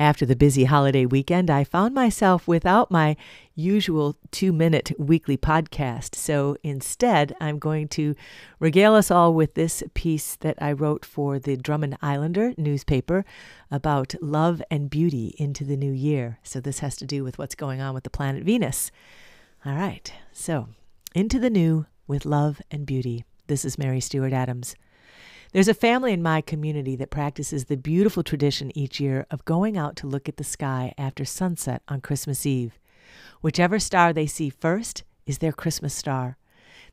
After the busy holiday weekend, I found myself without my usual two minute weekly podcast. So instead, I'm going to regale us all with this piece that I wrote for the Drummond Islander newspaper about love and beauty into the new year. So this has to do with what's going on with the planet Venus. All right, so into the new with love and beauty. This is Mary Stewart Adams. There's a family in my community that practices the beautiful tradition each year of going out to look at the sky after sunset on Christmas Eve. Whichever star they see first is their Christmas star.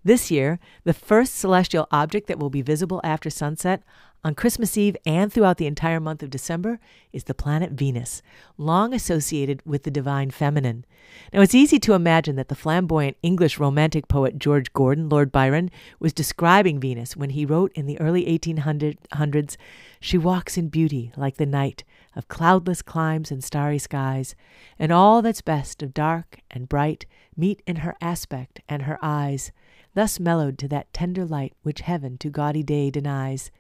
This year, the first celestial object that will be visible after sunset on Christmas Eve and throughout the entire month of December is the planet Venus, long associated with the divine feminine. Now, it's easy to imagine that the flamboyant English romantic poet George Gordon, Lord Byron, was describing Venus when he wrote in the early 1800s She walks in beauty like the night of cloudless climes and starry skies, and all that's best of dark and bright meet in her aspect and her eyes, thus mellowed to that tender light which heaven to gaudy day denies.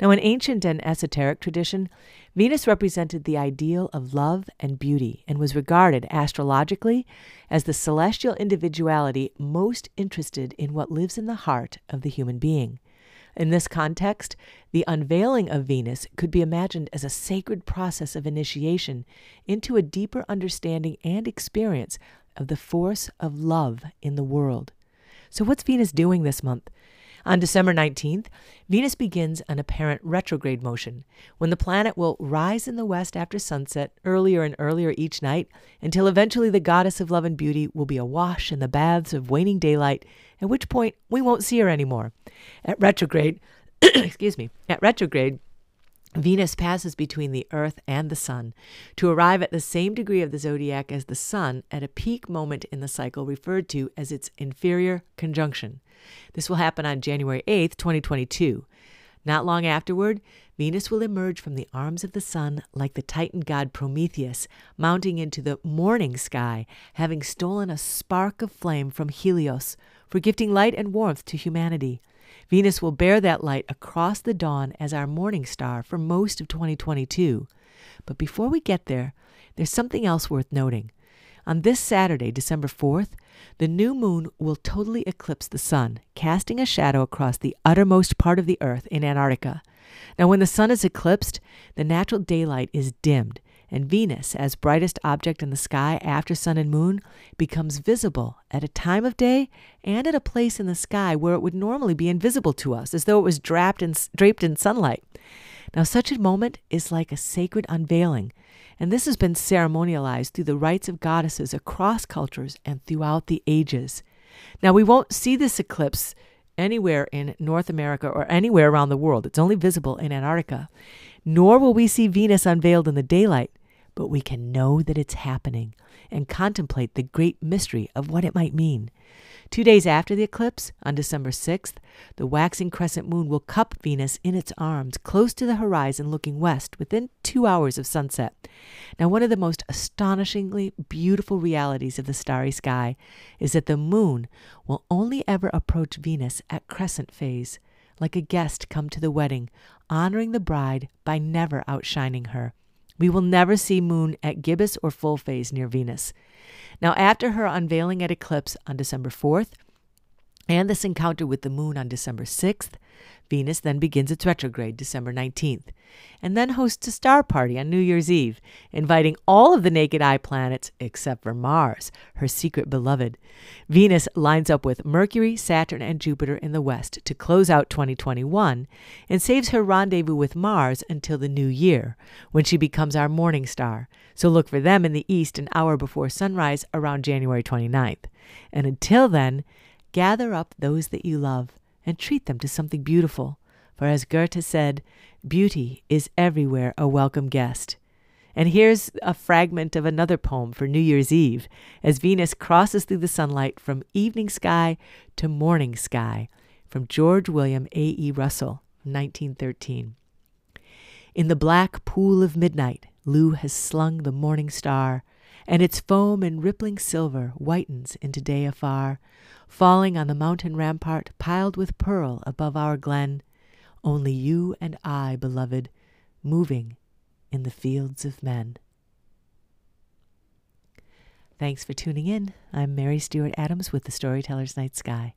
Now, in ancient and esoteric tradition, Venus represented the ideal of love and beauty and was regarded astrologically as the celestial individuality most interested in what lives in the heart of the human being. In this context, the unveiling of Venus could be imagined as a sacred process of initiation into a deeper understanding and experience of the force of love in the world. So, what's Venus doing this month? On December 19th, Venus begins an apparent retrograde motion, when the planet will rise in the west after sunset earlier and earlier each night until eventually the goddess of love and beauty will be awash in the baths of waning daylight, at which point we won't see her anymore. At retrograde, excuse me, at retrograde, Venus passes between the Earth and the Sun to arrive at the same degree of the zodiac as the Sun at a peak moment in the cycle referred to as its inferior conjunction. This will happen on January 8th, 2022. Not long afterward, Venus will emerge from the arms of the sun like the Titan god Prometheus, mounting into the morning sky, having stolen a spark of flame from Helios for gifting light and warmth to humanity. Venus will bear that light across the dawn as our morning star for most of 2022. But before we get there, there's something else worth noting. On this Saturday, December 4th, the new moon will totally eclipse the sun, casting a shadow across the uttermost part of the earth in Antarctica. Now, when the sun is eclipsed, the natural daylight is dimmed, and Venus, as brightest object in the sky after sun and moon, becomes visible at a time of day and at a place in the sky where it would normally be invisible to us, as though it was draped in, draped in sunlight. Now, such a moment is like a sacred unveiling, and this has been ceremonialized through the rites of goddesses across cultures and throughout the ages. Now, we won't see this eclipse anywhere in North America or anywhere around the world. It's only visible in Antarctica. Nor will we see Venus unveiled in the daylight, but we can know that it's happening and contemplate the great mystery of what it might mean. Two days after the eclipse, on December 6th, the waxing crescent moon will cup Venus in its arms close to the horizon looking west within two hours of sunset. Now, one of the most astonishingly beautiful realities of the starry sky is that the moon will only ever approach Venus at crescent phase, like a guest come to the wedding, honoring the bride by never outshining her. We will never see moon at gibbous or full phase near Venus. Now, after her unveiling at eclipse on December 4th, and this encounter with the moon on December 6th, Venus then begins its retrograde December 19th, and then hosts a star party on New Year's Eve, inviting all of the naked eye planets except for Mars, her secret beloved. Venus lines up with Mercury, Saturn, and Jupiter in the west to close out 2021 and saves her rendezvous with Mars until the new year, when she becomes our morning star. So look for them in the east an hour before sunrise around January 29th. And until then, gather up those that you love and treat them to something beautiful. For as Goethe said, beauty is everywhere a welcome guest. And here's a fragment of another poem for New Year's Eve as Venus crosses through the sunlight from evening sky to morning sky from George William A. E. Russell, 1913. In the black pool of midnight, Lugh has slung the morning star, and its foam and rippling silver whitens into day afar, falling on the mountain rampart piled with pearl above our glen, only you and I, beloved, moving in the fields of men. Thanks for tuning in. I'm Mary Stewart Adams with the Storyteller's Night Sky.